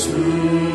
soon.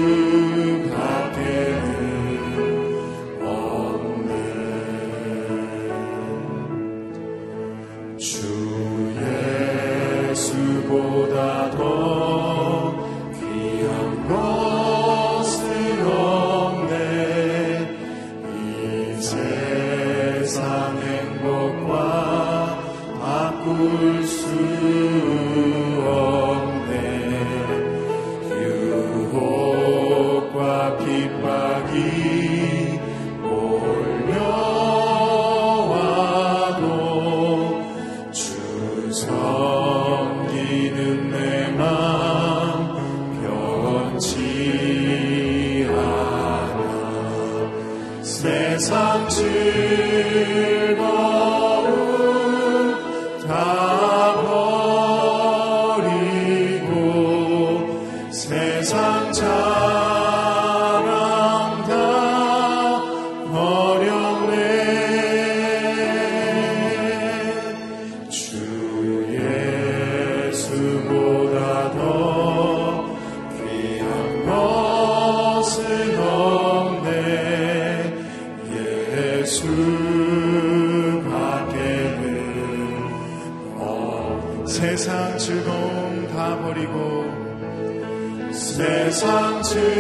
세상 즐거움 다 버리고 세상 즐거움.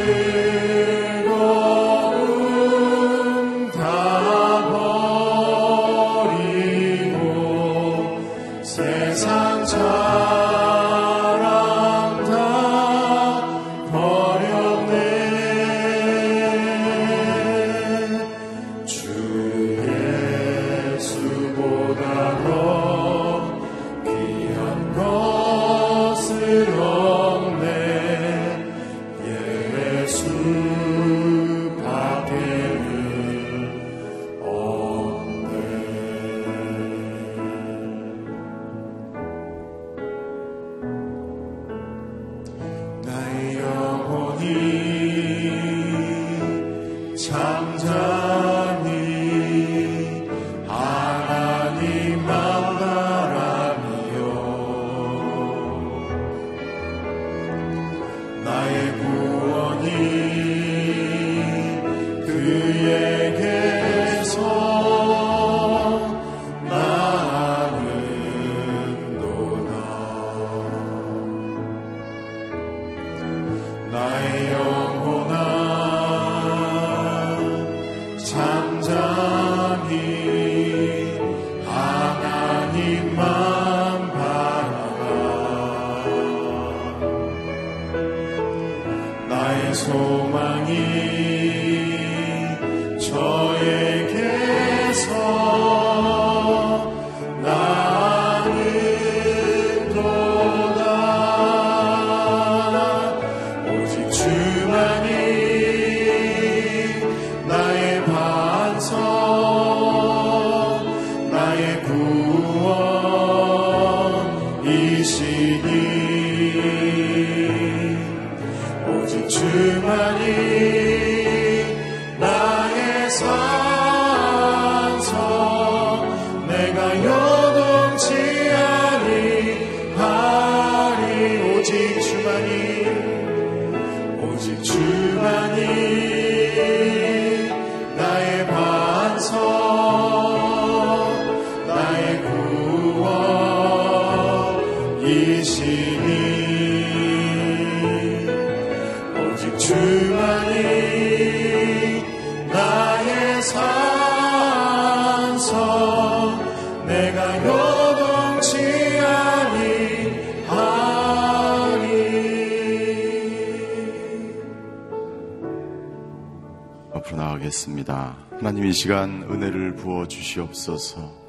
기도하겠습니다. 하나님 이 시간 은혜를 부어 주시옵소서.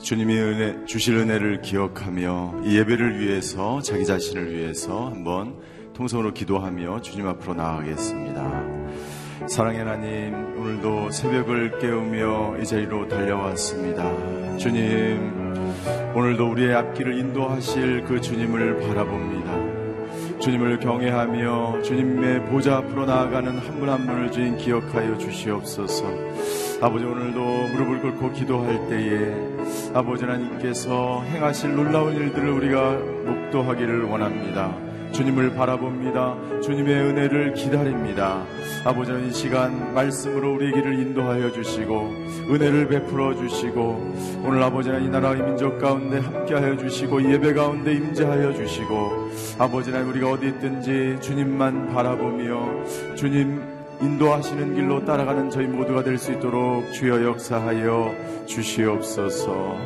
주님이 은혜, 주실 은혜를 기억하며 이 예배를 위해서 자기 자신을 위해서 한번 통성으로 기도하며 주님 앞으로 나아가겠습니다. 사랑의 하나님, 오늘도 새벽을 깨우며 이 자리로 달려왔습니다. 주님, 오늘도 우리의 앞길을 인도하실 그 주님을 바라봅니다. 주님을 경외하며 주님의 보좌 앞으로 나아가는 한 분 한 분을 주인 기억하여 주시옵소서. 아버지 오늘도 무릎을 꿇고 기도할 때에 아버지 하나님께서 행하실 놀라운 일들을 우리가 목도하기를 원합니다. 주님을 바라봅니다. 주님의 은혜를 기다립니다. 아버지는 이 시간 말씀으로 우리의 길을 인도하여 주시고 은혜를 베풀어 주시고 오늘 아버지는 이 나라의 민족 가운데 함께하여 주시고 예배 가운데 임재하여 주시고 아버지는 우리가 어디 있든지 주님만 바라보며 주님 인도하시는 길로 따라가는 저희 모두가 될 수 있도록 주여 역사하여 주시옵소서.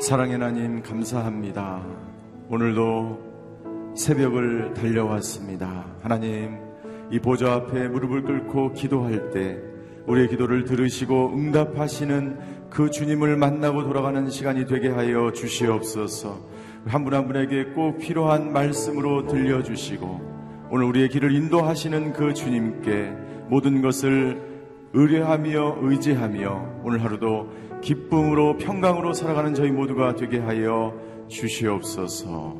사랑의 하나님 감사합니다. 오늘도 새벽을 달려왔습니다. 하나님, 이 보좌 앞에 무릎을 꿇고 기도할 때 우리의 기도를 들으시고 응답하시는 그 주님을 만나고 돌아가는 시간이 되게 하여 주시옵소서. 한분한 분에게 꼭 필요한 말씀으로 들려주시고 오늘 우리의 길을 인도하시는 그 주님께 모든 것을 의뢰하며 의지하며 오늘 하루도 기쁨으로 평강으로 살아가는 저희 모두가 되게 하여 주시옵소서.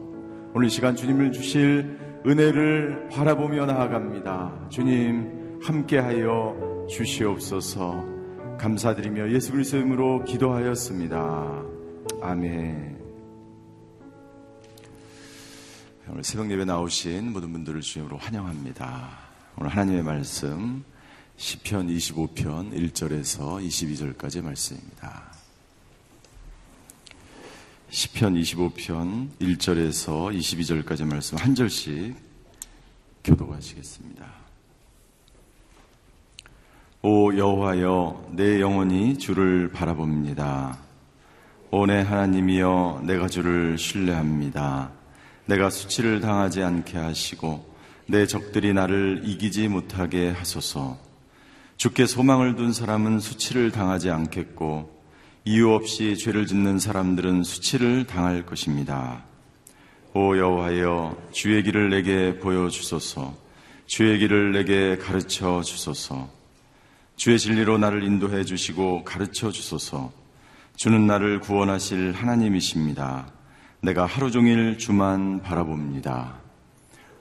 오늘 이 시간 주님을 주실 은혜를 바라보며 나아갑니다. 주님 함께하여 주시옵소서. 감사드리며 예수 그리스도 이름으로 기도하였습니다. 아멘. 오늘 새벽 예배 나오신 모든 분들을 주님으로 환영합니다. 오늘 하나님의 말씀 시편 25편 1절에서 22절까지 말씀입니다. 시편 25편 1절에서 22절까지 말씀 한 절씩 교도하시겠습니다. 오 여호와여 내 영혼이 주를 바라봅니다. 오내 하나님이여 내가 주를 신뢰합니다. 내가 수치를 당하지 않게 하시고 내 적들이 나를 이기지 못하게 하소서. 주께 소망을 둔 사람은 수치를 당하지 않겠고 이유 없이 죄를 짓는 사람들은 수치를 당할 것입니다. 오 여호와여 주의 길을 내게 보여 주소서. 주의 길을 내게 가르쳐 주소서. 주의 진리로 나를 인도해 주시고 가르쳐 주소서. 주는 나를 구원하실 하나님이십니다. 내가 하루 종일 주만 바라봅니다.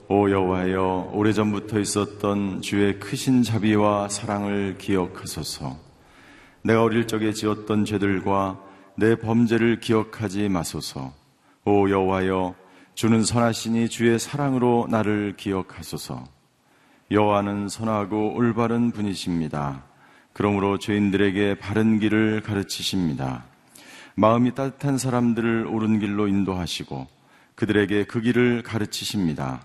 오 여호와여 오래전부터 있었던 주의 크신 자비와 사랑을 기억하소서. 내가 어릴 적에 지었던 죄들과 내 범죄를 기억하지 마소서. 오 여호와여 주는 선하시니 주의 사랑으로 나를 기억하소서. 여호와는 선하고 올바른 분이십니다. 그러므로 죄인들에게 바른 길을 가르치십니다. 마음이 따뜻한 사람들을 옳은 길로 인도하시고 그들에게 그 길을 가르치십니다.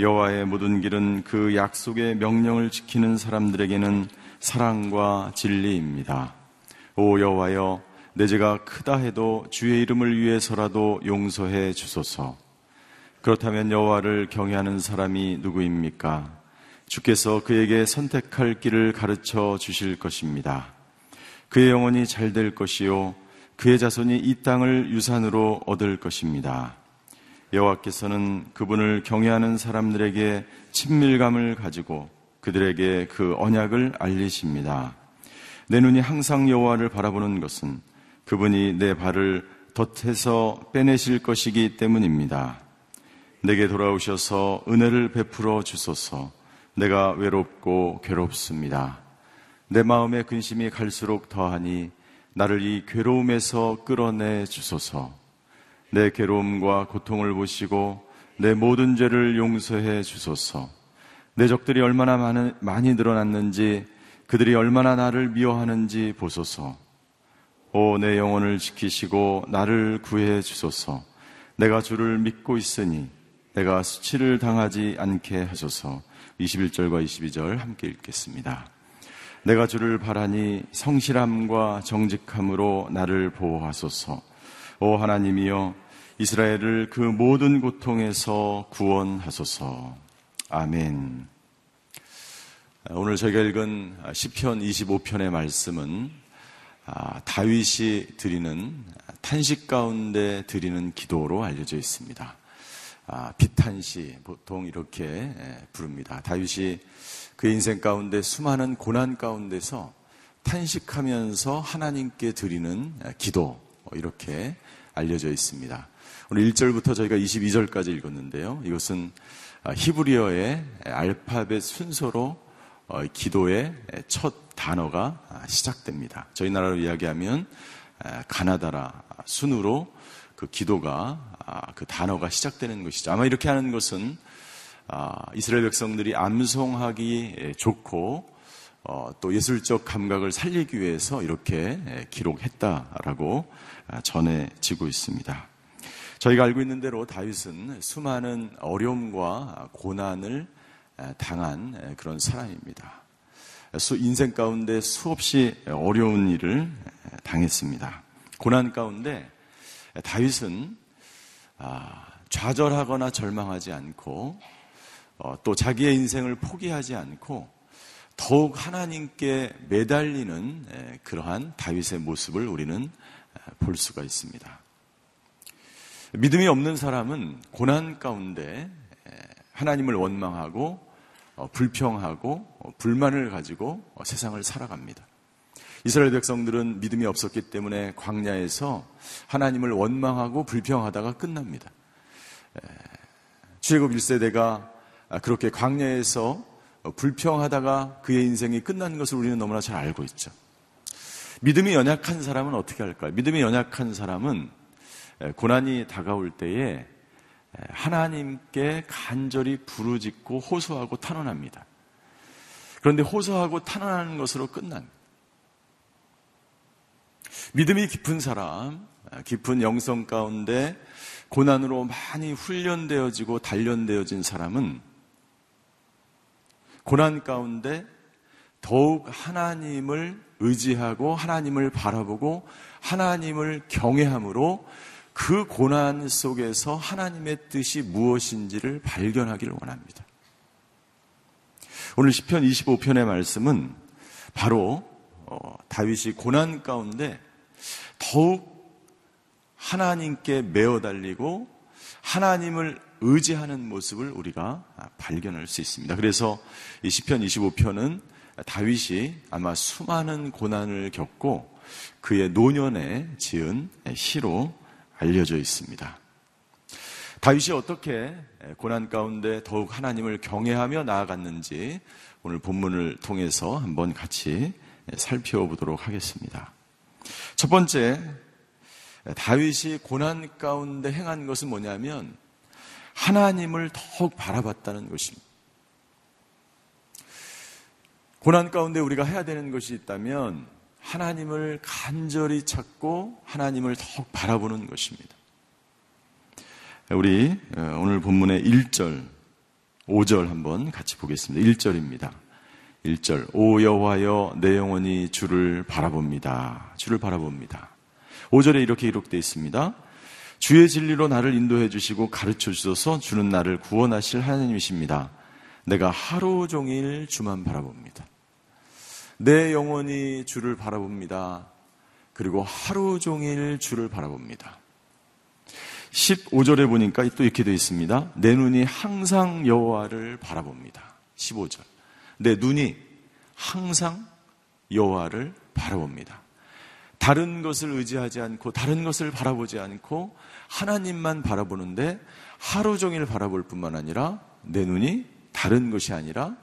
여호와의 모든 길은 그 약속의 명령을 지키는 사람들에게는 사랑과 진리입니다. 오 여호와여 내 죄가 크다 해도 주의 이름을 위해서라도 용서해 주소서. 그렇다면 여호와를 경외하는 사람이 누구입니까? 주께서 그에게 선택할 길을 가르쳐 주실 것입니다. 그의 영혼이 잘 될 것이요 그의 자손이 이 땅을 유산으로 얻을 것입니다. 여호와께서는 그분을 경외하는 사람들에게 친밀감을 가지고 그들에게 그 언약을 알리십니다. 내 눈이 항상 여호와를 바라보는 것은 그분이 내 발을 덫에서 빼내실 것이기 때문입니다. 내게 돌아오셔서 은혜를 베풀어 주소서. 내가 외롭고 괴롭습니다. 내 마음의 근심이 갈수록 더하니 나를 이 괴로움에서 끌어내 주소서. 내 괴로움과 고통을 보시고 내 모든 죄를 용서해 주소서. 내 적들이 얼마나 많은, 많이 늘어났는지 그들이 얼마나 나를 미워하는지 보소서. 오, 내 영혼을 지키시고 나를 구해 주소서. 내가 주를 믿고 있으니 내가 수치를 당하지 않게 하소서. 21절과 22절 함께 읽겠습니다. 내가 주를 바라니 성실함과 정직함으로 나를 보호하소서. 오 하나님이여 이스라엘을 그 모든 고통에서 구원하소서. 아멘. 오늘 저희가 읽은 시편 25편의 말씀은 아, 다윗이 드리는 탄식 가운데 드리는 기도로 알려져 있습니다. 아, 비탄시 보통 이렇게 부릅니다. 다윗이 그 인생 가운데 수많은 고난 가운데서 탄식하면서 하나님께 드리는 기도 이렇게 알려져 있습니다. 오늘 1절부터 저희가 22절까지 읽었는데요. 이것은 아, 히브리어의 알파벳 순서로 어, 기도의 첫 단어가 아, 시작됩니다. 저희 나라로 이야기하면 가나다라 순으로 그 기도가 아, 그 단어가 시작되는 것이죠. 아마 이렇게 하는 것은 이스라엘 백성들이 암송하기 좋고 어, 또 예술적 감각을 살리기 위해서 이렇게 기록했다라고 전해지고 있습니다. 저희가 알고 있는 대로 다윗은 수많은 어려움과 고난을 당한 그런 사람입니다. 인생 가운데 수없이 어려운 일을 당했습니다. 고난 가운데 다윗은 아, 좌절하거나 절망하지 않고 어, 또 자기의 인생을 포기하지 않고 더욱 하나님께 매달리는 그러한 다윗의 모습을 우리는 볼 수가 있습니다. 믿음이 없는 사람은 고난 가운데 하나님을 원망하고 어, 불평하고 어, 불만을 가지고 어, 세상을 살아갑니다. 이스라엘 백성들은 믿음이 없었기 때문에 광야에서 하나님을 원망하고 불평하다가 끝납니다. 출애굽 1세대가 아, 그렇게 광야에서 불평하다가 그의 인생이 끝난 것을 우리는 너무나 잘 알고 있죠. 믿음이 연약한 사람은 어떻게 할까요? 믿음이 연약한 사람은 고난이 다가올 때에 하나님께 간절히 부르짖고 호소하고 탄원합니다. 그런데 호소하고 탄원하는 것으로 끝난 믿음이 깊은 사람, 깊은 영성 가운데 고난으로 많이 훈련되어지고 단련되어진 사람은 고난 가운데 더욱 하나님을 의지하고 하나님을 바라보고 하나님을 경외함으로 그 고난 속에서 하나님의 뜻이 무엇인지를 발견하기를 원합니다. 오늘 시편 25편의 말씀은 바로 어, 다윗이 고난 가운데 더욱 하나님께 매어 달리고 하나님을 의지하는 모습을 우리가 발견할 수 있습니다. 그래서 이 시편 25편은 다윗이 아마 수많은 고난을 겪고 그의 노년에 지은 시로 알려져 있습니다. 다윗이 어떻게 고난 가운데 더욱 하나님을 경외하며 나아갔는지 오늘 본문을 통해서 한번 같이 살펴보도록 하겠습니다. 첫 번째, 다윗이 고난 가운데 행한 것은 뭐냐면 하나님을 더욱 바라봤다는 것입니다. 고난 가운데 우리가 해야 되는 것이 있다면 하나님을 간절히 찾고 하나님을 더욱 바라보는 것입니다. 우리 어, 오늘 본문의 1절, 5절 한번 같이 보겠습니다. 1절입니다. 1절. 오 여호와여 내 영혼이 주를 바라봅니다. 주를 바라봅니다. 5절에 이렇게 기록되어 있습니다. 주의 진리로 나를 인도해 주시고 가르쳐 주셔서 주는 나를 구원하실 하나님이십니다. 내가 하루 종일 주만 바라봅니다. 내 영혼이 주를 바라봅니다. 그리고 하루 종일 주를 바라봅니다. 15절에 보니까 또 이렇게 되어 있습니다. 내 눈이 항상 여호와를 바라봅니다. 15절. 내 눈이 항상 여호와를 바라봅니다. 다른 것을 의지하지 않고 다른 것을 바라보지 않고 하나님만 바라보는데 하루 종일 바라볼 뿐만 아니라 내 눈이 다른 것이 아니라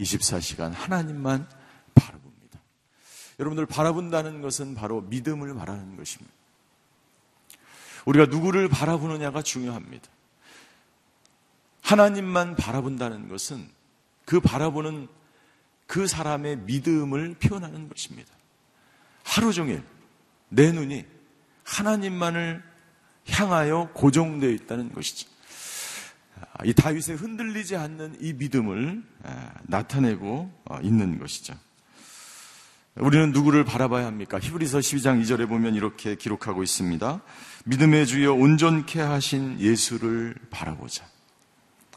24시간 예, 하나님만 여러분들 바라본다는 것은 바로 믿음을 말하는 것입니다. 우리가 누구를 바라보느냐가 중요합니다. 하나님만 바라본다는 것은 그 바라보는 그 사람의 믿음을 표현하는 것입니다. 하루 종일 내 눈이 하나님만을 향하여 고정되어 있다는 것이죠. 이 다윗의 흔들리지 않는 이 믿음을 나타내고 어, 있는 것이죠. 우리는 누구를 바라봐야 합니까? 히브리서 12장 2절에 보면 이렇게 기록하고 있습니다. 믿음의 주여 온전케 하신 예수를 바라보자.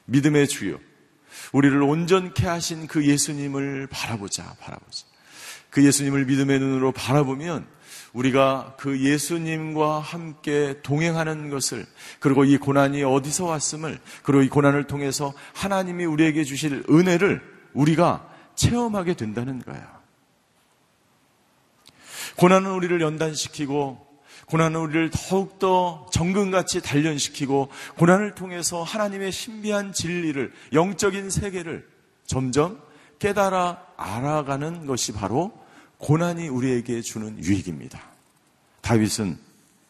믿음의 주여. 우리를 온전케 하신 그 예수님을 바라보자, 바라보자. 그 예수님을 믿음의 눈으로 바라보면 우리가 그 예수님과 함께 동행하는 것을 그리고 이 고난이 어디서 왔음을 그리고 이 고난을 통해서 하나님이 우리에게 주실 은혜를 우리가 체험하게 된다는 거야. 고난은 우리를 연단시키고 고난은 우리를 더욱더 정금같이 단련시키고 고난을 통해서 하나님의 신비한 진리를 영적인 세계를 점점 깨달아 알아가는 것이 바로 고난이 우리에게 주는 유익입니다. 다윗은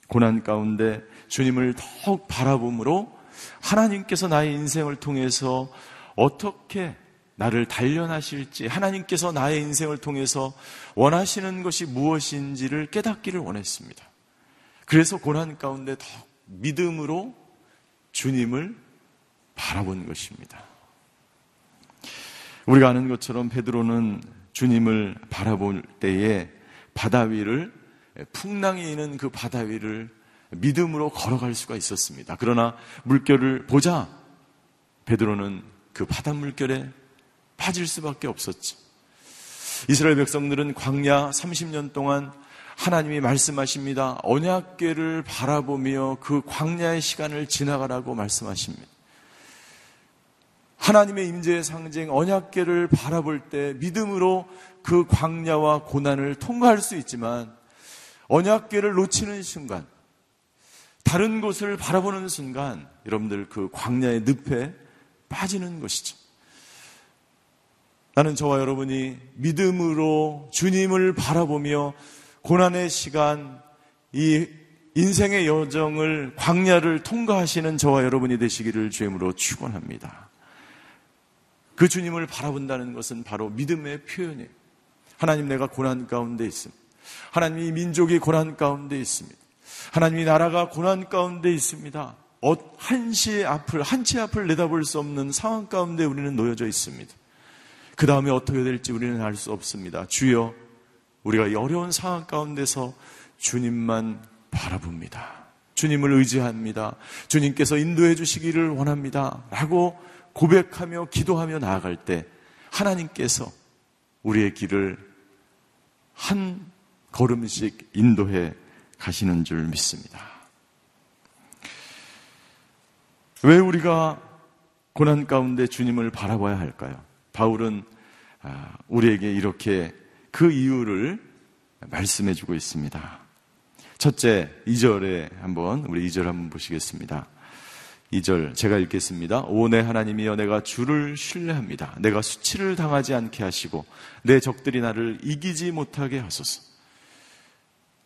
고난 가운데 주님을 더욱 바라봄으로 하나님께서 나의 인생을 통해서 어떻게 나를 단련하실지 하나님께서 나의 인생을 통해서 원하시는 것이 무엇인지를 깨닫기를 원했습니다. 그래서 고난 가운데 더 믿음으로 주님을 바라본 것입니다. 우리가 아는 것처럼 베드로는 주님을 바라볼 때에 바다 위를 풍랑이 있는 그 바다 위를 믿음으로 걸어갈 수가 있었습니다. 그러나 물결을 보자 베드로는 그 바닷 물결에 빠질 수밖에 없었죠. 이스라엘 백성들은 광야 30년 동안 하나님이 말씀하십니다. 언약궤를 바라보며 그 광야의 시간을 지나가라고 말씀하십니다. 하나님의 임재의 상징 언약궤를 바라볼 때 믿음으로 그 광야와 고난을 통과할 수 있지만 언약궤를 놓치는 순간 다른 곳을 바라보는 순간 여러분들 그 광야의 늪에 빠지는 것이죠. 나는 저와 여러분이 믿음으로 주님을 바라보며 고난의 시간, 이 인생의 여정을 광야를 통과하시는 저와 여러분이 되시기를 주임으로 축원합니다. 그 주님을 바라본다는 것은 바로 믿음의 표현이에요. 하나님 내가 고난 가운데 있습니다. 하나님 이 민족이 고난 가운데 있습니다. 하나님 이 나라가 고난 가운데 있습니다. 어, 한시의 앞을, 한치 앞을 내다볼 수 없는 상황 가운데 우리는 놓여져 있습니다. 그 다음에 어떻게 될지 우리는 알 수 없습니다. 주여, 우리가 이 어려운 상황 가운데서 주님만 바라봅니다. 주님을 의지합니다. 주님께서 인도해 주시기를 원합니다. 라고 고백하며 기도하며 나아갈 때 하나님께서 우리의 길을 한 걸음씩 인도해 가시는 줄 믿습니다. 왜 우리가 고난 가운데 주님을 바라봐야 할까요? 바울은 아, 우리에게 이렇게 그 이유를 말씀해 주고 있습니다. 첫째, 2절에 한번, 우리 2절 한번 보시겠습니다. 2절 제가 읽겠습니다. 오 내 하나님이여 내가 주를 신뢰합니다. 내가 수치를 당하지 않게 하시고 내 적들이 나를 이기지 못하게 하소서.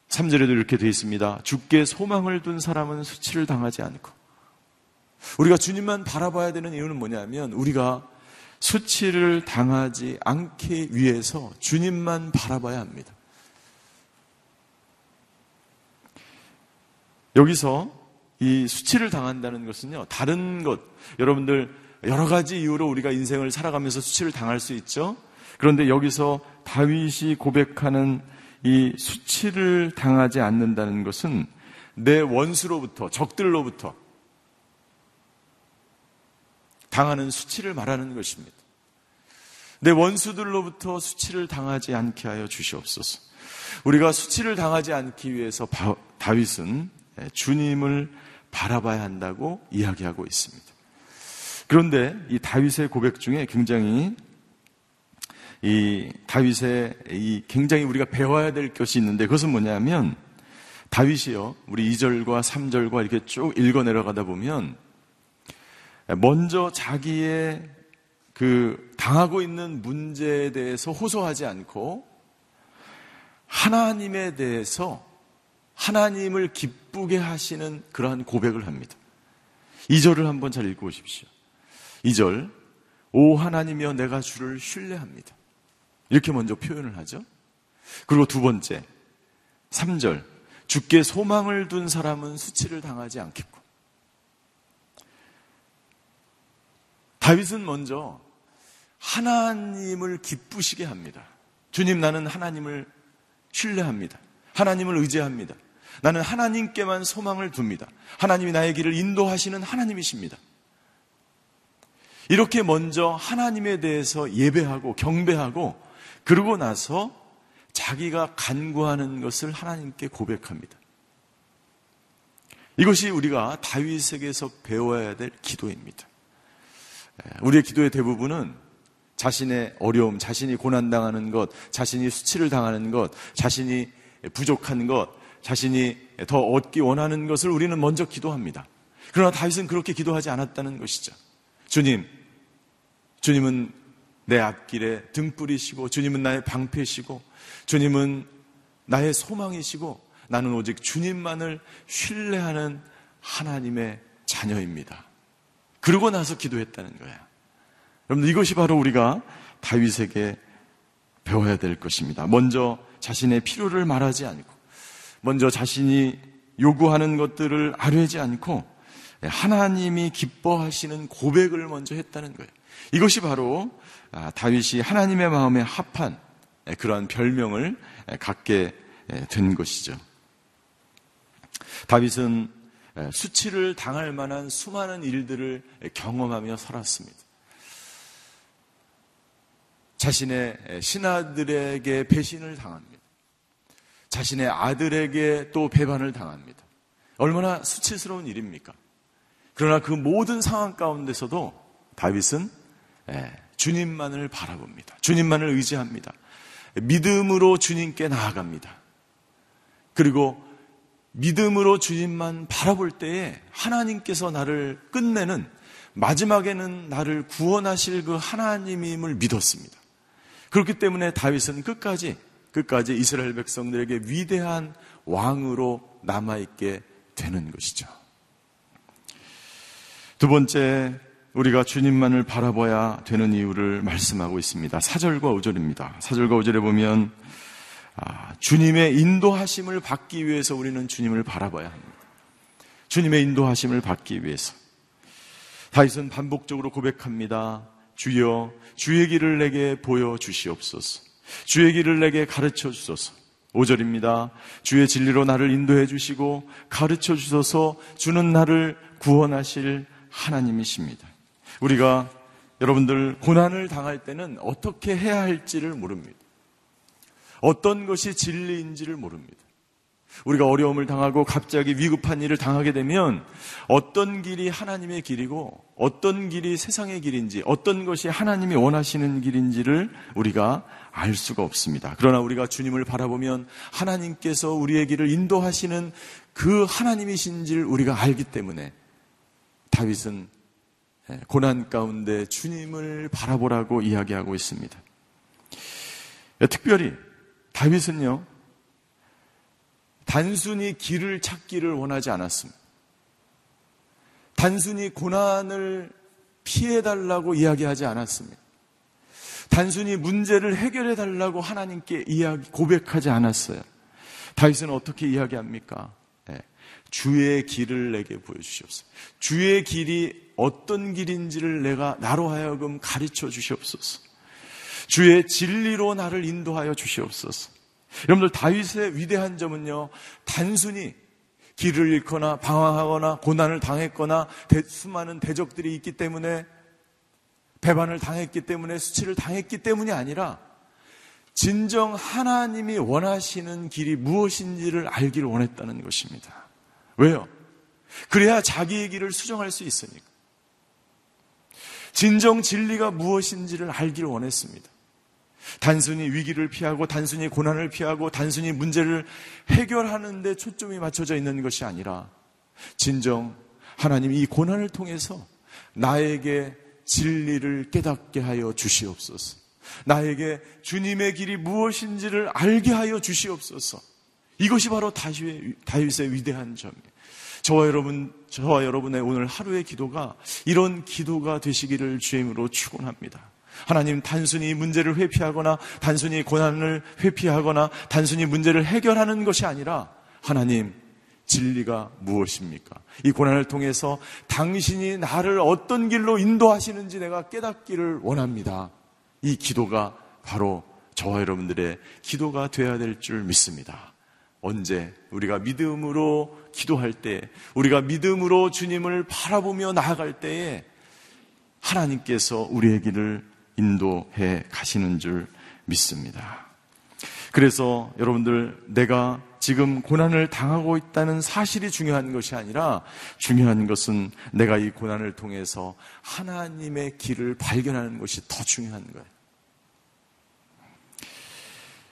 3절에도 이렇게 되어 있습니다. 주께 소망을 둔 사람은 수치를 당하지 않고 우리가 주님만 바라봐야 되는 이유는 뭐냐면 우리가 수치를 당하지 않기 위해서 주님만 바라봐야 합니다. 여기서 이 수치를 당한다는 것은요, 다른 것, 여러분들 여러 가지 이유로 우리가 인생을 살아가면서 수치를 당할 수 있죠. 그런데 여기서 다윗이 고백하는 이 수치를 당하지 않는다는 것은 내 원수로부터, 적들로부터 당하는 수치를 말하는 것입니다. 내 원수들로부터 수치를 당하지 않게 하여 주시옵소서. 우리가 수치를 당하지 않기 위해서 다윗은 주님을 바라봐야 한다고 이야기하고 있습니다. 그런데 이 다윗의 고백 중에 굉장히 이 다윗의 이 굉장히 우리가 배워야 될 것이 있는데 그것은 뭐냐면 다윗이요. 우리 2절과 3절과 이렇게 쭉 읽어 내려가다 보면 먼저 자기의 그 당하고 있는 문제에 대해서 호소하지 않고 하나님에 대해서 하나님을 기쁘게 하시는 그러한 고백을 합니다. 2절을 한번 잘 읽고 오십시오. 2절, 오 하나님이여 내가 주를 신뢰합니다. 이렇게 먼저 표현을 하죠. 그리고 두 번째, 3절, 주께 소망을 둔 사람은 수치를 당하지 않겠고. 다윗은 먼저 하나님을 기쁘시게 합니다. 주님, 나는 하나님을 신뢰합니다. 하나님을 의지합니다. 나는 하나님께만 소망을 둡니다. 하나님이 나의 길을 인도하시는 하나님이십니다. 이렇게 먼저 하나님에 대해서 예배하고 경배하고 그러고 나서 자기가 간구하는 것을 하나님께 고백합니다. 이것이 우리가 다윗에게서 배워야 될 기도입니다. 우리의 기도의 대부분은 자신의 어려움, 자신이 고난당하는 것, 자신이 수치를 당하는 것, 자신이 부족한 것, 자신이 더 얻기 원하는 것을 우리는 먼저 기도합니다. 그러나 다윗은 그렇게 기도하지 않았다는 것이죠. 주님, 주님은 내 앞길에 등불이시고, 주님은 나의 방패시고, 주님은 나의 소망이시고, 나는 오직 주님만을 신뢰하는 하나님의 자녀입니다. 그러고 나서 기도했다는 거예요. 여러분, 이것이 바로 우리가 다윗에게 배워야 될 것입니다. 먼저 자신의 필요를 말하지 않고, 먼저 자신이 요구하는 것들을 아뢰지 않고 하나님이 기뻐하시는 고백을 먼저 했다는 거예요. 이것이 바로 아, 다윗이 하나님의 마음에 합한 그러한 별명을 갖게 된 것이죠. 다윗은 수치를 당할 만한 수많은 일들을 경험하며 살았습니다. 자신의 신하들에게 배신을 당합니다. 자신의 아들에게 또 배반을 당합니다. 얼마나 수치스러운 일입니까? 그러나 그 모든 상황 가운데서도 다윗은 예, 주님만을 바라봅니다. 주님만을 의지합니다. 믿음으로 주님께 나아갑니다. 그리고 믿음으로 주님만 바라볼 때에 하나님께서 나를 끝내는 마지막에는 나를 구원하실 그 하나님임을 믿었습니다. 그렇기 때문에 다윗은 끝까지 끝까지 이스라엘 백성들에게 위대한 왕으로 남아 있게 되는 것이죠. 두 번째, 우리가 주님만을 바라봐야 되는 이유를 말씀하고 있습니다. 4절과 5절입니다. 4절과 5절에 보면, 아, 주님의 인도하심을 받기 위해서 우리는 주님을 바라봐야 합니다. 주님의 인도하심을 받기 위해서. 다윗은 반복적으로 고백합니다. 주여, 주의 길을 내게 보여주시옵소서. 주의 길을 내게 가르쳐 주소서. 5절입니다. 주의 진리로 나를 인도해 주시고 가르쳐 주소서 주는 나를 구원하실 하나님이십니다. 우리가 여러분들 고난을 당할 때는 어떻게 해야 할지를 모릅니다. 어떤 것이 진리인지를 모릅니다. 우리가 어려움을 당하고 갑자기 위급한 일을 당하게 되면 어떤 길이 하나님의 길이고 어떤 길이 세상의 길인지 어떤 것이 하나님이 원하시는 길인지를 우리가 알 수가 없습니다. 그러나 우리가 주님을 바라보면 하나님께서 우리의 길을 인도하시는 그 하나님이신지를 우리가 알기 때문에 다윗은 고난 가운데 주님을 바라보라고 이야기하고 있습니다. 특별히 다윗은요, 단순히 길을 찾기를 원하지 않았습니다. 단순히 고난을 피해달라고 이야기하지 않았습니다. 단순히 문제를 해결해 달라고 하나님께 이야기 고백하지 않았어요. 다윗은 어떻게 이야기합니까? 네. 주의 길을 내게 보여주시옵소서. 주의 길이 어떤 길인지를 내가 나로 하여금 가르쳐 주시옵소서. 주의 진리로 나를 인도하여 주시옵소서. 여러분들 다윗의 위대한 점은요, 단순히 길을 잃거나 방황하거나 고난을 당했거나 수많은 대적들이 있기 때문에 배반을 당했기 때문에 수치를 당했기 때문이 아니라 진정 하나님이 원하시는 길이 무엇인지를 알기를 원했다는 것입니다. 왜요? 그래야 자기의 길을 수정할 수 있으니까. 진정 진리가 무엇인지를 알기를 원했습니다. 단순히 위기를 피하고 단순히 고난을 피하고 단순히 문제를 해결하는 데 초점이 맞춰져 있는 것이 아니라 진정 하나님이 이 고난을 통해서 나에게 진리를 깨닫게 하여 주시옵소서. 나에게 주님의 길이 무엇인지를 알게 하여 주시옵소서. 이것이 바로 다윗의 위대한 점이에요. 저와 여러분, 저와 여러분의 오늘 하루의 기도가 이런 기도가 되시기를 주임으로 축원합니다. 하나님 단순히 문제를 회피하거나 단순히 고난을 회피하거나 단순히 문제를 해결하는 것이 아니라 하나님 진리가 무엇입니까? 이 고난을 통해서 당신이 나를 어떤 길로 인도하시는지 내가 깨닫기를 원합니다. 이 기도가 바로 저와 여러분들의 기도가 되어야 될 줄 믿습니다. 언제 우리가 믿음으로 기도할 때, 우리가 믿음으로 주님을 바라보며 나아갈 때에 하나님께서 우리의 길을 인도해 가시는 줄 믿습니다. 그래서 여러분들 내가 지금 고난을 당하고 있다는 사실이 중요한 것이 아니라 중요한 것은 내가 이 고난을 통해서 하나님의 길을 발견하는 것이 더 중요한 거예요.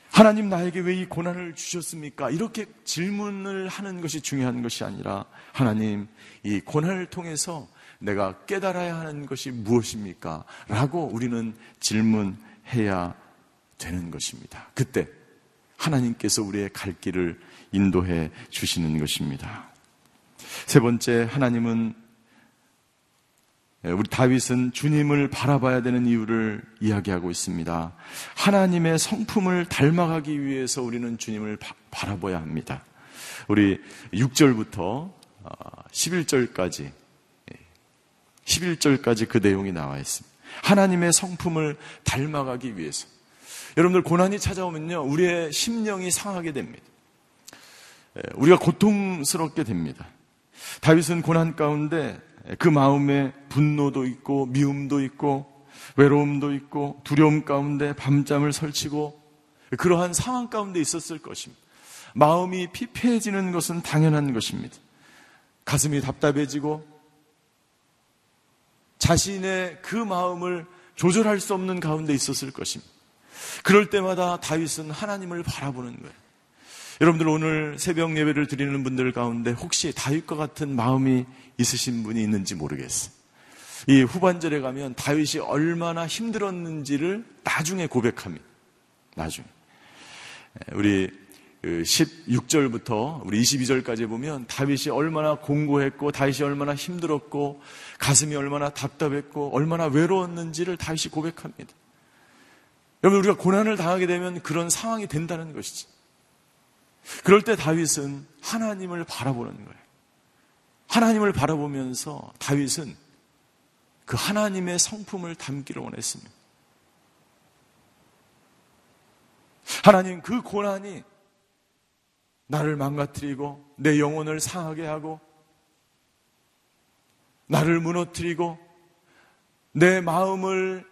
하나님 나에게 왜 이 고난을 주셨습니까? 이렇게 질문을 하는 것이 중요한 것이 아니라 하나님 이 고난을 통해서 내가 깨달아야 하는 것이 무엇입니까? 라고 우리는 질문해야 되는 것입니다. 그때 하나님께서 우리의 갈 길을 인도해 주시는 것입니다. 세 번째, 하나님은 우리 다윗은 주님을 바라봐야 되는 이유를 이야기하고 있습니다. 하나님의 성품을 닮아가기 위해서 우리는 주님을 바, 라봐야 합니다. 우리 6절부터 11절까지 11절까지 그 내용이 나와 있습니다. 하나님의 성품을 닮아가기 위해서. 여러분들 고난이 찾아오면요, 우리의 심령이 상하게 됩니다. 예, 우리가 고통스럽게 됩니다. 다윗은 고난 가운데 그 마음에 분노도 있고 미움도 있고 외로움도 있고 두려움 가운데 밤잠을 설치고 그러한 상황 가운데 있었을 것입니다. 마음이 피폐해지는 것은 당연한 것입니다. 가슴이 답답해지고 자신의 그 마음을 조절할 수 없는 가운데 있었을 것입니다. 그럴 때마다 다윗은 하나님을 바라보는 거예요. 여러분들 오늘 새벽 예배를 드리는 분들 가운데 혹시 다윗과 같은 마음이 있으신 분이 있는지 모르겠어요. 이 후반절에 가면 다윗이 얼마나 힘들었는지를 나중에 고백합니다. 나중에. 우리 16절부터 그 우리 22절까지 보면 다윗이 얼마나 공고했고 다윗이 얼마나 힘들었고 가슴이 얼마나 답답했고 얼마나 외로웠는지를 다윗이 고백합니다. 여러분 우리가 고난을 당하게 되면 그런 상황이 된다는 것이지. 그럴 때 다윗은 하나님을 바라보는 거예요. 하나님을 바라보면서 다윗은 그 하나님의 성품을 담기를 원했습니다. 하나님 그 고난이 나를 망가뜨리고 내 영혼을 상하게 하고 나를 무너뜨리고 내 마음을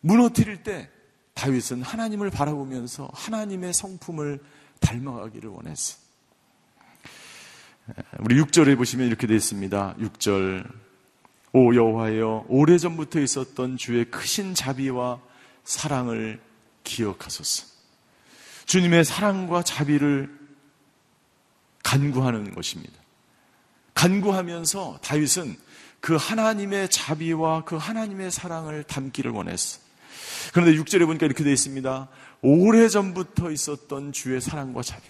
무너뜨릴 때 다윗은 하나님을 바라보면서 하나님의 성품을 닮아가기를 원했어. 우리 6절에 보시면 이렇게 되어 있습니다. 6절. 오 여호와여 오래전부터 있었던 주의 크신 자비와 사랑을 기억하소서. 주님의 사랑과 자비를 간구하는 것입니다. 간구하면서 다윗은 그 하나님의 자비와 그 하나님의 사랑을 담기를 원했어. 그런데 6절에 보니까 이렇게 되어 있습니다. 오래전부터 있었던 주의 사랑과 자비.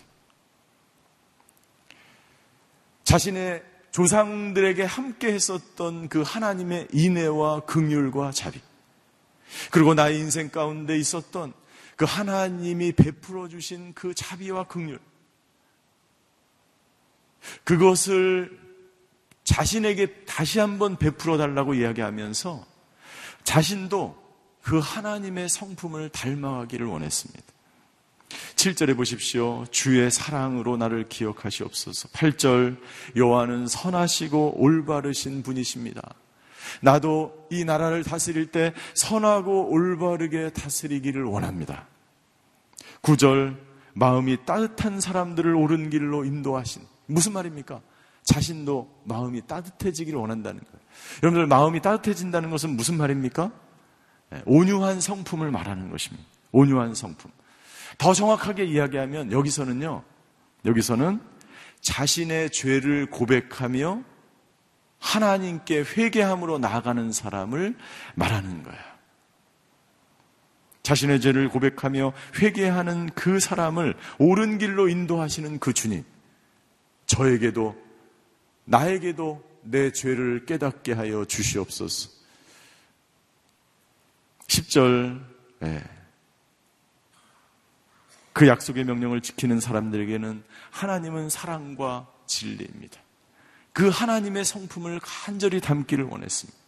자신의 조상들에게 함께 했었던 그 하나님의 인애와 긍휼과 자비. 그리고 나의 인생 가운데 있었던 그 하나님이 베풀어 주신 그 자비와 긍휼 그것을 자신에게 다시 한번 베풀어 달라고 이야기하면서 자신도 그 하나님의 성품을 닮아가기를 원했습니다. 7절에 보십시오. 주의 사랑으로 나를 기억하시옵소서. 8절 여호와는 선하시고 올바르신 분이십니다. 나도 이 나라를 다스릴 때 선하고 올바르게 다스리기를 원합니다. 9절, 마음이 따뜻한 사람들을 옳은 길로 인도하신. 무슨 말입니까? 자신도 마음이 따뜻해지기를 원한다는 거예요. 여러분들, 마음이 따뜻해진다는 것은 무슨 말입니까? 네, 온유한 성품을 말하는 것입니다. 온유한 성품. 더 정확하게 이야기하면 여기서는요, 여기서는 자신의 죄를 고백하며 하나님께 회개함으로 나아가는 사람을 말하는 거야. 자신의 죄를 고백하며 회개하는 그 사람을 옳은 길로 인도하시는 그 주님. 저에게도, 나에게도 내 죄를 깨닫게 하여 주시옵소서. 10절, 네. 그 약속의 명령을 지키는 사람들에게는 하나님은 사랑과 진리입니다. 그 하나님의 성품을 간절히 담기를 원했습니다.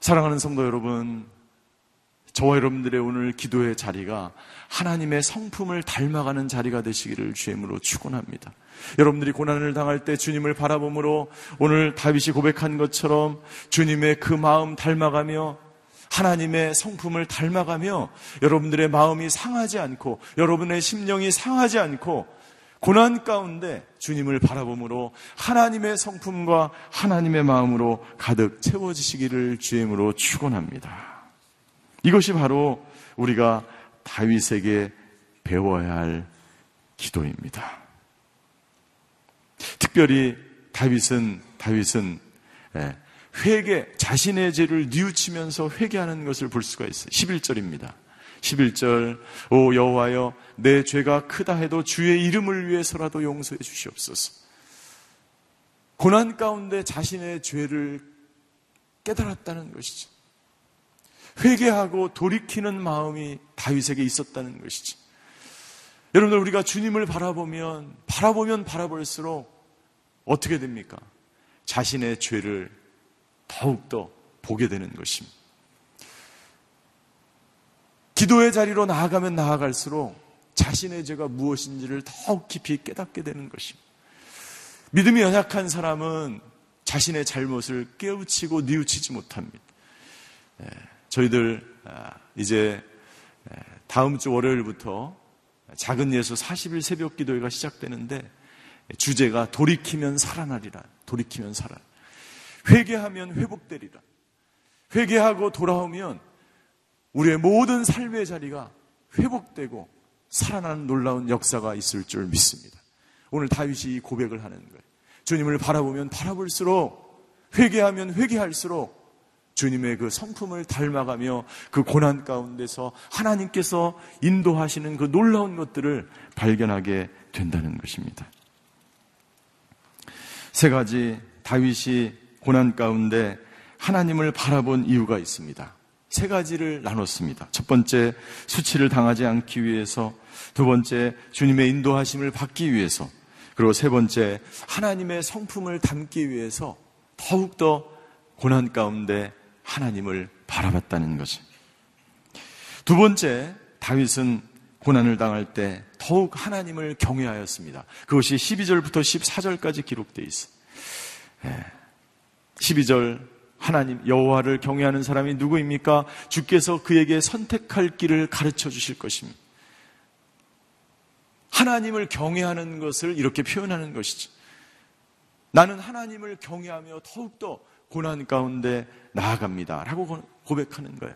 사랑하는 성도 여러분, 저와 여러분들의 오늘 기도의 자리가 하나님의 성품을 닮아가는 자리가 되시기를 주임으로 축원합니다. 여러분들이 고난을 당할 때 주님을 바라봄으로 오늘 다윗이 고백한 것처럼 주님의 그 마음 닮아가며 하나님의 성품을 닮아가며 여러분들의 마음이 상하지 않고 여러분의 심령이 상하지 않고 고난 가운데 주님을 바라봄으로 하나님의 성품과 하나님의 마음으로 가득 채워지시기를 주임으로 축원합니다. 이것이 바로 우리가 다윗에게 배워야 할 기도입니다. 특별히 다윗은 다윗은 예, 회개 자신의 죄를 뉘우치면서 회개하는 것을 볼 수가 있어요. 11절입니다. 11절 오 여호와여 내 죄가 크다 해도 주의 이름을 위해서라도 용서해 주시옵소서. 고난 가운데 자신의 죄를 깨달았다는 것이죠. 회개하고 돌이키는 마음이 다윗에게 있었다는 것이지. 여러분들 우리가 주님을 바라보면 바라보면 바라볼수록 어떻게 됩니까? 자신의 죄를 더욱더 보게 되는 것입니다. 기도의 자리로 나아가면 나아갈수록 자신의 죄가 무엇인지를 더욱 깊이 깨닫게 되는 것입니다. 믿음이 연약한 사람은 자신의 잘못을 깨우치고 뉘우치지 못합니다. 예. 저희들 아, 이제 다음 주 월요일부터 작은 예수 40일 새벽 기도회가 시작되는데 주제가 돌이키면 살아나리라. 돌이키면 살아. 회개하면 회복되리라. 회개하고 돌아오면 우리의 모든 삶의 자리가 회복되고 살아나는 놀라운 역사가 있을 줄 믿습니다. 오늘 다윗이 고백을 하는 거예요. 주님을 바라보면 바라볼수록 회개하면 회개할수록 주님의 그 성품을 닮아가며 그 고난 가운데서 하나님께서 인도하시는 그 놀라운 것들을 발견하게 된다는 것입니다. 세 가지 다윗이 고난 가운데 하나님을 바라본 이유가 있습니다. 세 가지를 나눴습니다. 첫 번째, 수치를 당하지 않기 위해서. 두 번째, 주님의 인도하심을 받기 위해서. 그리고 세 번째, 하나님의 성품을 담기 위해서 더욱더 고난 가운데 하나님을 바라봤다는 거죠. 두 번째, 다윗은 고난을 당할 때 더욱 하나님을 경외하였습니다. 그것이 12절부터 14절까지 기록되어 있어. 12절 예. 하나님 여호와를 경외하는 사람이 누구입니까? 주께서 그에게 선택할 길을 가르쳐 주실 것입니다. 하나님을 경외하는 것을 이렇게 표현하는 것이죠. 나는 하나님을 경외하며 더욱더 고난 가운데 나아갑니다. 라고 고백하는 거예요.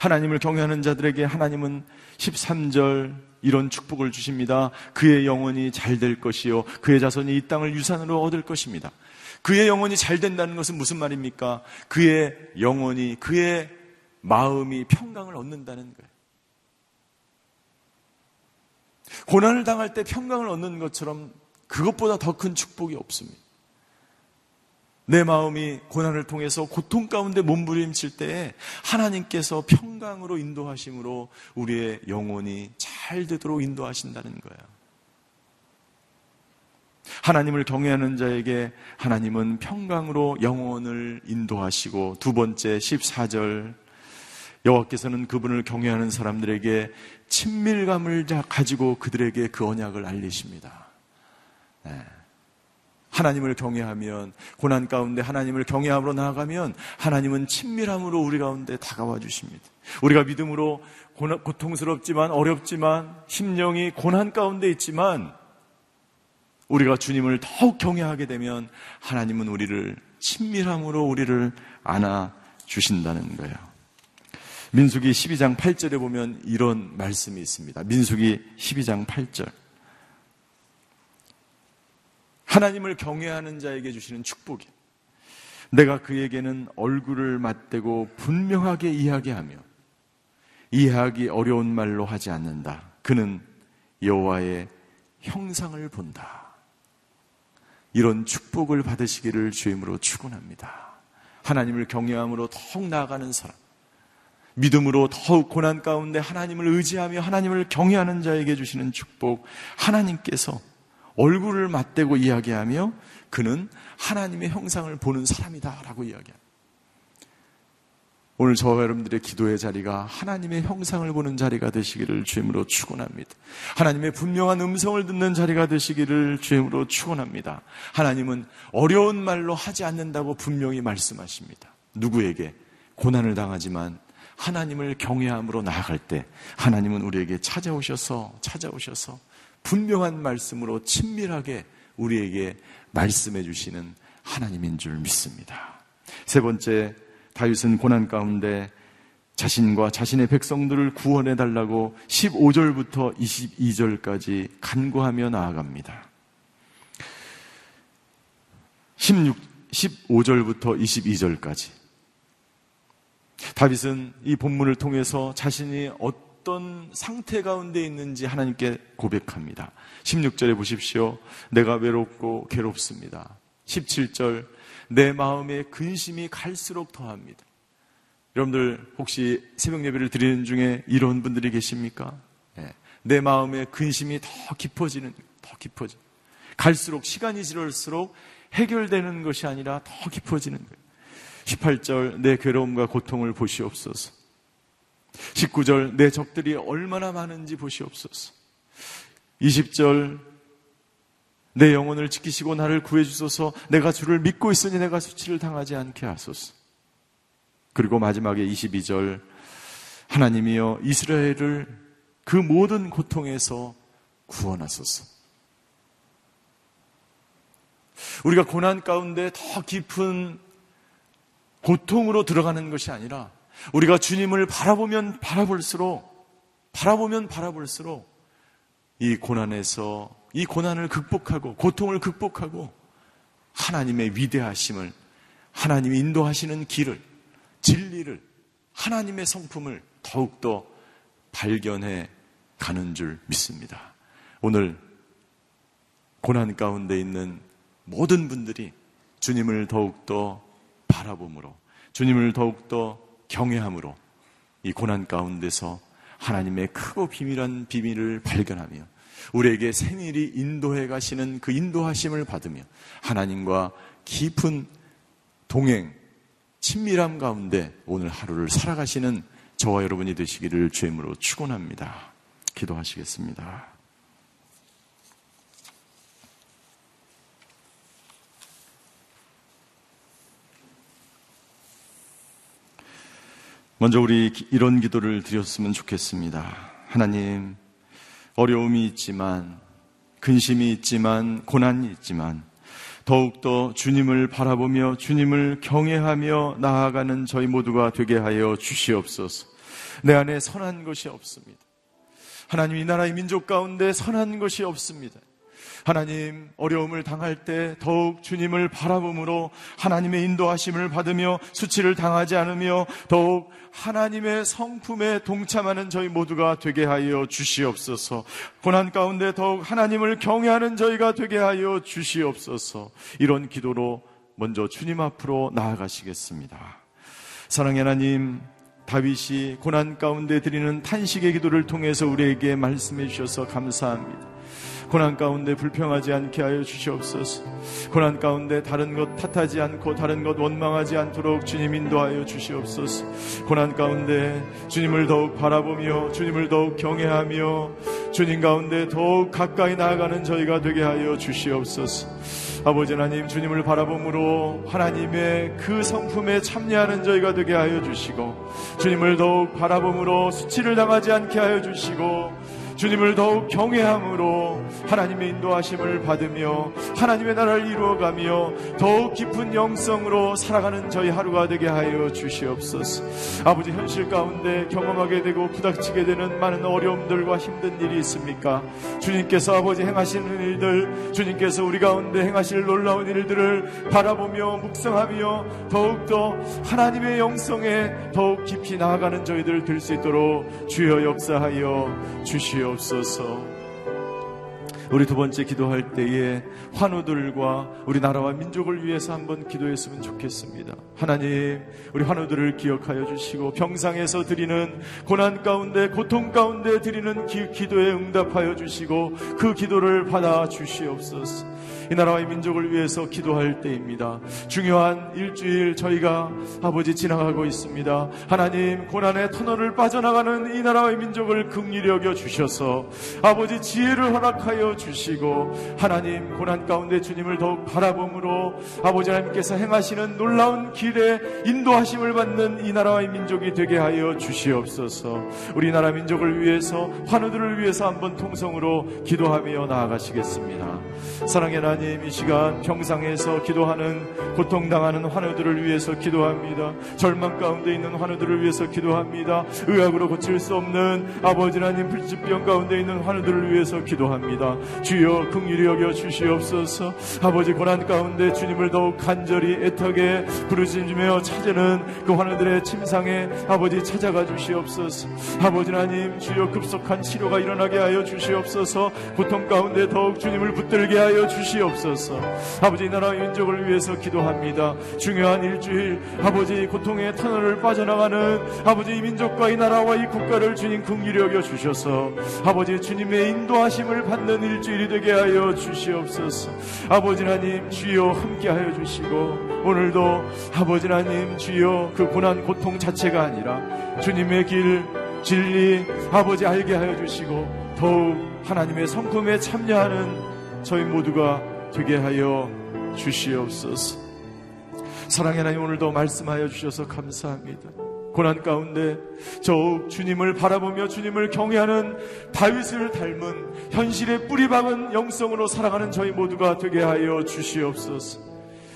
하나님을 경외하는 자들에게 하나님은 13절 이런 축복을 주십니다. 그의 영혼이 잘 될 것이요. 그의 자손이 이 땅을 유산으로 얻을 것입니다. 그의 영혼이 잘 된다는 것은 무슨 말입니까? 그의 영혼이, 그의 마음이 평강을 얻는다는 거예요. 고난을 당할 때 평강을 얻는 것처럼 그것보다 더 큰 축복이 없습니다. 내 마음이 고난을 통해서 고통 가운데 몸부림칠 때에 하나님께서 평강으로 인도하심으로 우리의 영혼이 잘 되도록 인도하신다는 거예요. 하나님을 경외하는 자에게 하나님은 평강으로 영혼을 인도하시고 두 번째 14절 여호와께서는 그분을 경외하는 사람들에게 친밀감을 가지고 그들에게 그 언약을 알리십니다. 네. 하나님을 경외하면 고난 가운데 하나님을 경외함으로 나아가면 하나님은 친밀함으로 우리 가운데 다가와 주십니다. 우리가 믿음으로 고통스럽지만 어렵지만 심령이 고난 가운데 있지만 우리가 주님을 더욱 경외하게 되면 하나님은 우리를 친밀함으로 우리를 안아 주신다는 거예요. 민수기 12장 8절에 보면 이런 말씀이 있습니다. 민수기 12장 8절. 하나님을 경외하는 자에게 주시는 축복이 내가 그에게는 얼굴을 맞대고 분명하게 이야기하며 이해하기 어려운 말로 하지 않는다. 그는 여호와의 형상을 본다. 이런 축복을 받으시기를 주임으로 축원합니다. 하나님을 경외함으로 더욱 나아가는 사람. 믿음으로 더욱 고난 가운데 하나님을 의지하며 하나님을 경외하는 자에게 주시는 축복. 하나님께서 얼굴을 맞대고 이야기하며 그는 하나님의 형상을 보는 사람이다 라고 이야기합니다. 오늘 저와 여러분들의 기도의 자리가 하나님의 형상을 보는 자리가 되시기를 주임으로 축원합니다. 하나님의 분명한 음성을 듣는 자리가 되시기를 주임으로 축원합니다. 하나님은 어려운 말로 하지 않는다고 분명히 말씀하십니다. 누구에게 고난을 당하지만 하나님을 경외함으로 나아갈 때 하나님은 우리에게 찾아오셔서 찾아오셔서 분명한 말씀으로 친밀하게 우리에게 말씀해 주시는 하나님인 줄 믿습니다. 세 번째 다윗은 고난 가운데 자신과 자신의 백성들을 구원해 달라고 15절부터 22절까지 간구하며 나아갑니다. 16, 15절부터 22절까지. 다윗은 이 본문을 통해서 자신이 어떤 상태 가운데 있는지 하나님께 고백합니다. 16절에 보십시오. 내가 외롭고 괴롭습니다. 17절 내 마음의 근심이 갈수록 더합니다. 여러분들 혹시 새벽 예배를 드리는 중에 이런 분들이 계십니까? 네. 내 마음의 근심이 더 깊어지는, 더 깊어져. 갈수록 시간이 지날수록 해결되는 것이 아니라 더 깊어지는 거예요. 18절 내 괴로움과 고통을 보시옵소서. 19절 내 적들이 얼마나 많은지 보시옵소서. 20절 내 영혼을 지키시고 나를 구해주소서 내가 주를 믿고 있으니 내가 수치를 당하지 않게 하소서. 그리고 마지막에 22절 하나님이여 이스라엘을 그 모든 고통에서 구원하소서. 우리가 고난 가운데 더 깊은 고통으로 들어가는 것이 아니라 우리가 주님을 바라보면 바라볼수록 바라보면 바라볼수록 이 고난에서 이 고난을 극복하고 고통을 극복하고 하나님의 위대하심을 하나님이 인도하시는 길을 진리를 하나님의 성품을 더욱더 발견해 가는 줄 믿습니다. 오늘 고난 가운데 있는 모든 분들이 주님을 더욱더 바라봄으로 주님을 더욱더 경외함으로 이 고난 가운데서 하나님의 크고 비밀한 비밀을 발견하며 우리에게 생일이 인도해 가시는 그 인도하심을 받으며 하나님과 깊은 동행, 친밀함 가운데 오늘 하루를 살아가시는 저와 여러분이 되시기를 주임으로 축원합니다. 기도하시겠습니다. 먼저 우리 이런 기도를 드렸으면 좋겠습니다. 하나님, 어려움이 있지만, 근심이 있지만, 고난이 있지만, 더욱더 주님을 바라보며 주님을 경외하며 나아가는 저희 모두가 되게 하여 주시옵소서. 내 안에 선한 것이 없습니다. 하나님 이 나라의 민족 가운데 선한 것이 없습니다. 하나님 어려움을 당할 때 더욱 주님을 바라봄으로 하나님의 인도하심을 받으며 수치를 당하지 않으며 더욱 하나님의 성품에 동참하는 저희 모두가 되게 하여 주시옵소서. 고난 가운데 더욱 하나님을 경외하는 저희가 되게 하여 주시옵소서. 이런 기도로 먼저 주님 앞으로 나아가시겠습니다. 사랑의 하나님, 다윗이 고난 가운데 드리는 탄식의 기도를 통해서 우리에게 말씀해 주셔서 감사합니다. 고난 가운데 불평하지 않게 하여 주시옵소서. 고난 가운데 다른 것 탓하지 않고 다른 것 원망하지 않도록 주님 인도하여 주시옵소서. 고난 가운데 주님을 더욱 바라보며 주님을 더욱 경외하며 주님 가운데 더욱 가까이 나아가는 저희가 되게 하여 주시옵소서. 아버지 하나님 주님을 바라봄으로 하나님의 그 성품에 참여하는 저희가 되게 하여 주시고 주님을 더욱 바라봄으로 수치를 당하지 않게 하여 주시고 주님을 더욱 경외함으로 하나님의 인도하심을 받으며 하나님의 나라를 이루어가며 더욱 깊은 영성으로 살아가는 저희 하루가 되게 하여 주시옵소서. 아버지 현실 가운데 경험하게 되고 부닥치게 되는 많은 어려움들과 힘든 일이 있습니까? 주님께서 아버지 행하시는 일들, 주님께서 우리 가운데 행하실 놀라운 일들을 바라보며 묵상하며 더욱더 하나님의 영성에 더욱 깊이 나아가는 저희들 될 수 있도록 주여 역사하여 주시옵소서. 주시옵소서. 우리 두 번째 기도할 때에 환우들과 우리 나라와 민족을 위해서 한번 기도했으면 좋겠습니다. 하나님, 우리 환우들을 기억하여 주시고 병상에서 드리는 고난 가운데 고통 가운데 드리는 기, 기도에 응답하여 주시고 그 기도를 받아 주시옵소서. 이 나라와 이 민족을 위해서 기도할 때입니다. 중요한 일주일 저희가 아버지 지나가고 있습니다. 하나님 고난의 터널을 빠져나가는 이 나라와 이 민족을 극률히 여겨 주셔서 아버지 지혜를 허락하여 주시고 하나님 고난 가운데 주님을 더욱 바라봄으로 아버지 하나님께서 행하시는 놀라운 길에 인도하심을 받는 이 나라와 이 민족이 되게 하여 주시옵소서. 우리나라 민족을 위해서 환우들을 위해서 한번 통성으로 기도하며 나아가시겠습니다. 사랑의 하나님 이 시간 평상에서 기도하는 고통당하는 환우들을 위해서 기도합니다. 절망 가운데 있는 환우들을 위해서 기도합니다. 의학으로 고칠 수 없는 아버지 하나님 불치병 가운데 있는 환우들을 위해서 기도합니다. 주여 긍휼히 여겨 주시옵소서. 아버지 고난 가운데 주님을 더욱 간절히 애타게 부르짖으며 찾는 그 환우들의 침상에 아버지 찾아가 주시옵소서. 아버지 하나님 주여 급속한 치료가 일어나게 하여 주시옵소서. 고통 가운데 더욱 주님을 붙들게 하여 주시옵소서. 아버지 나라 민족을 위해서 기도합니다. 중요한 일주일 아버지 고통의 터널을 빠져나가는 아버지 이 민족과 이 나라와 이 국가를 주님 긍휼히 여겨 주셔서 아버지 주님의 인도하심을 받는 일 주일이 되게 하여 주시옵소서. 아버지 하나님 주여 함께 하여 주시고 오늘도 아버지 하나님 주여 그 고난 고통 자체가 아니라 주님의 길 진리 아버지 알게 하여 주시고 더욱 하나님의 성품에 참여하는 저희 모두가 되게 하여 주시옵소서. 사랑의 하나님 오늘도 말씀하여 주셔서 감사합니다. 고난 가운데 더욱 주님을 바라보며 주님을 경외하는 다윗을 닮은 현실의 뿌리 박은 영성으로 살아가는 저희 모두가 되게 하여 주시옵소서.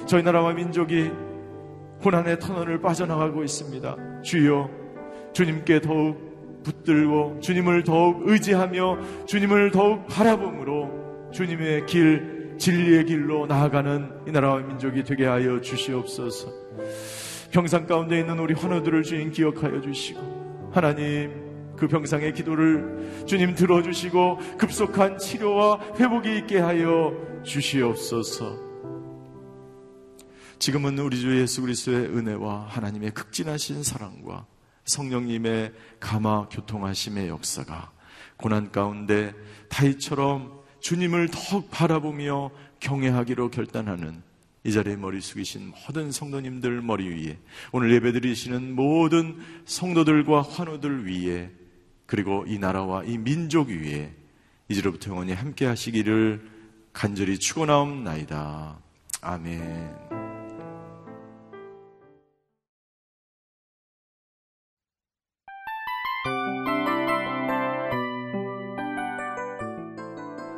저희 나라와 민족이 고난의 터널을 빠져나가고 있습니다. 주여 주님께 더욱 붙들고 주님을 더욱 의지하며 주님을 더욱 바라봄으로 주님의 길 진리의 길로 나아가는 이 나라와 민족이 되게 하여 주시옵소서. 평상 가운데 있는 우리 환우들을 주님 기억하여 주시고 하나님 그 병상의 기도를 주님 들어주시고 급속한 치료와 회복이 있게 하여 주시옵소서. 지금은 우리 주 예수 그리스도의 은혜와 하나님의 극진하신 사랑과 성령님의 감화 교통하심의 역사가 고난 가운데 다이처럼 주님을 더욱 바라보며 경외하기로 결단하는 이 자리에 머리 숙이신 모든 성도님들 머리 위에 오늘 예배드리시는 모든 성도들과 환우들 위에 그리고 이 나라와 이 민족 위에 이제로부터 영원히 함께 하시기를 간절히 축원하옵나이다. 아멘.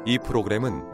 이 프로그램은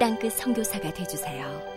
땅끝 성교사가 되주세요